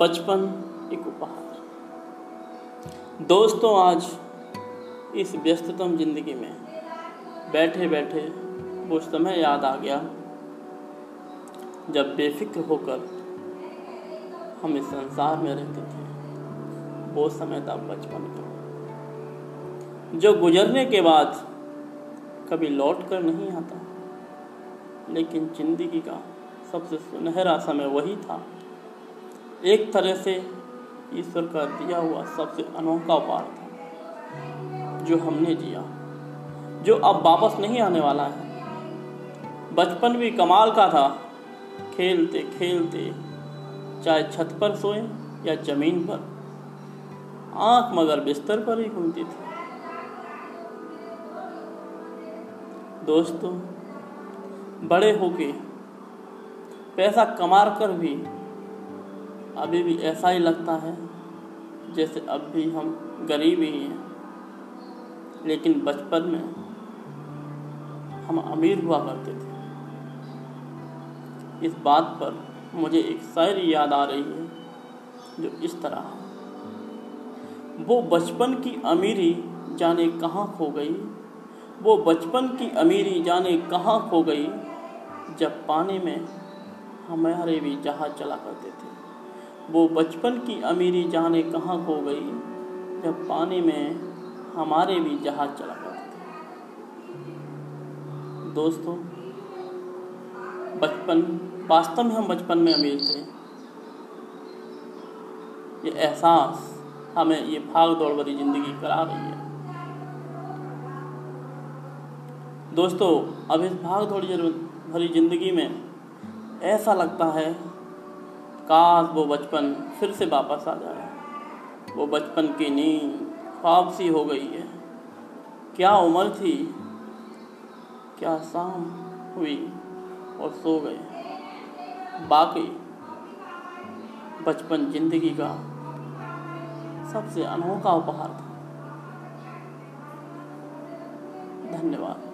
बचपन एक उपहार। दोस्तों, आज इस व्यस्ततम ज़िंदगी में बैठे बैठे वो समय याद आ गया, जब बेफिक्र होकर हम इस संसार में रहते थे। वो समय था बचपन का, जो गुजरने के बाद कभी लौट कर नहीं आता, लेकिन ज़िंदगी का सबसे सुनहरा समय वही था। एक तरह से ईश्वर का दिया हुआ सबसे अनोखा उपहार था, जो हमने जिया, जो अब वापस नहीं आने वाला है। बचपन भी कमाल का था, खेलते खेलते, चाहे छत पर सोए या ज़मीन पर, आँख मगर बिस्तर पर ही घूमती थी। दोस्तों, बड़े होके पैसा कमा कर भी अभी भी ऐसा ही लगता है, जैसे अब भी हम गरीब ही हैं। लेकिन बचपन में हम अमीर हुआ करते थे। इस बात पर मुझे एक शायरी याद आ रही है, जो इस तरह वो बचपन की अमीरी जाने कहाँ खो गई? वो बचपन की अमीरी जाने कहाँ खो गई, जब पानी में हमारे भी जहाज़ चला करते थे। वो बचपन की अमीरी जाने कहाँ खो गई, जब पानी में हमारे भी जहाज़ चला करते दोस्तों, बचपन, वास्तव में हम बचपन में अमीर थे। ये एहसास हमें ये भाग दौड़ भरी ज़िंदगी करा रही है। दोस्तों, अब इस भाग दौड़ भरी ज़िंदगी में ऐसा लगता है काश वो बचपन फिर से वापस आ जाए। वो बचपन की नींद ख्वाब सी हो गई है। क्या उम्र थी? क्या शाम हुई और सो गए? बाकी बचपन ज़िंदगी का सबसे अनोखा उपहार था। धन्यवाद।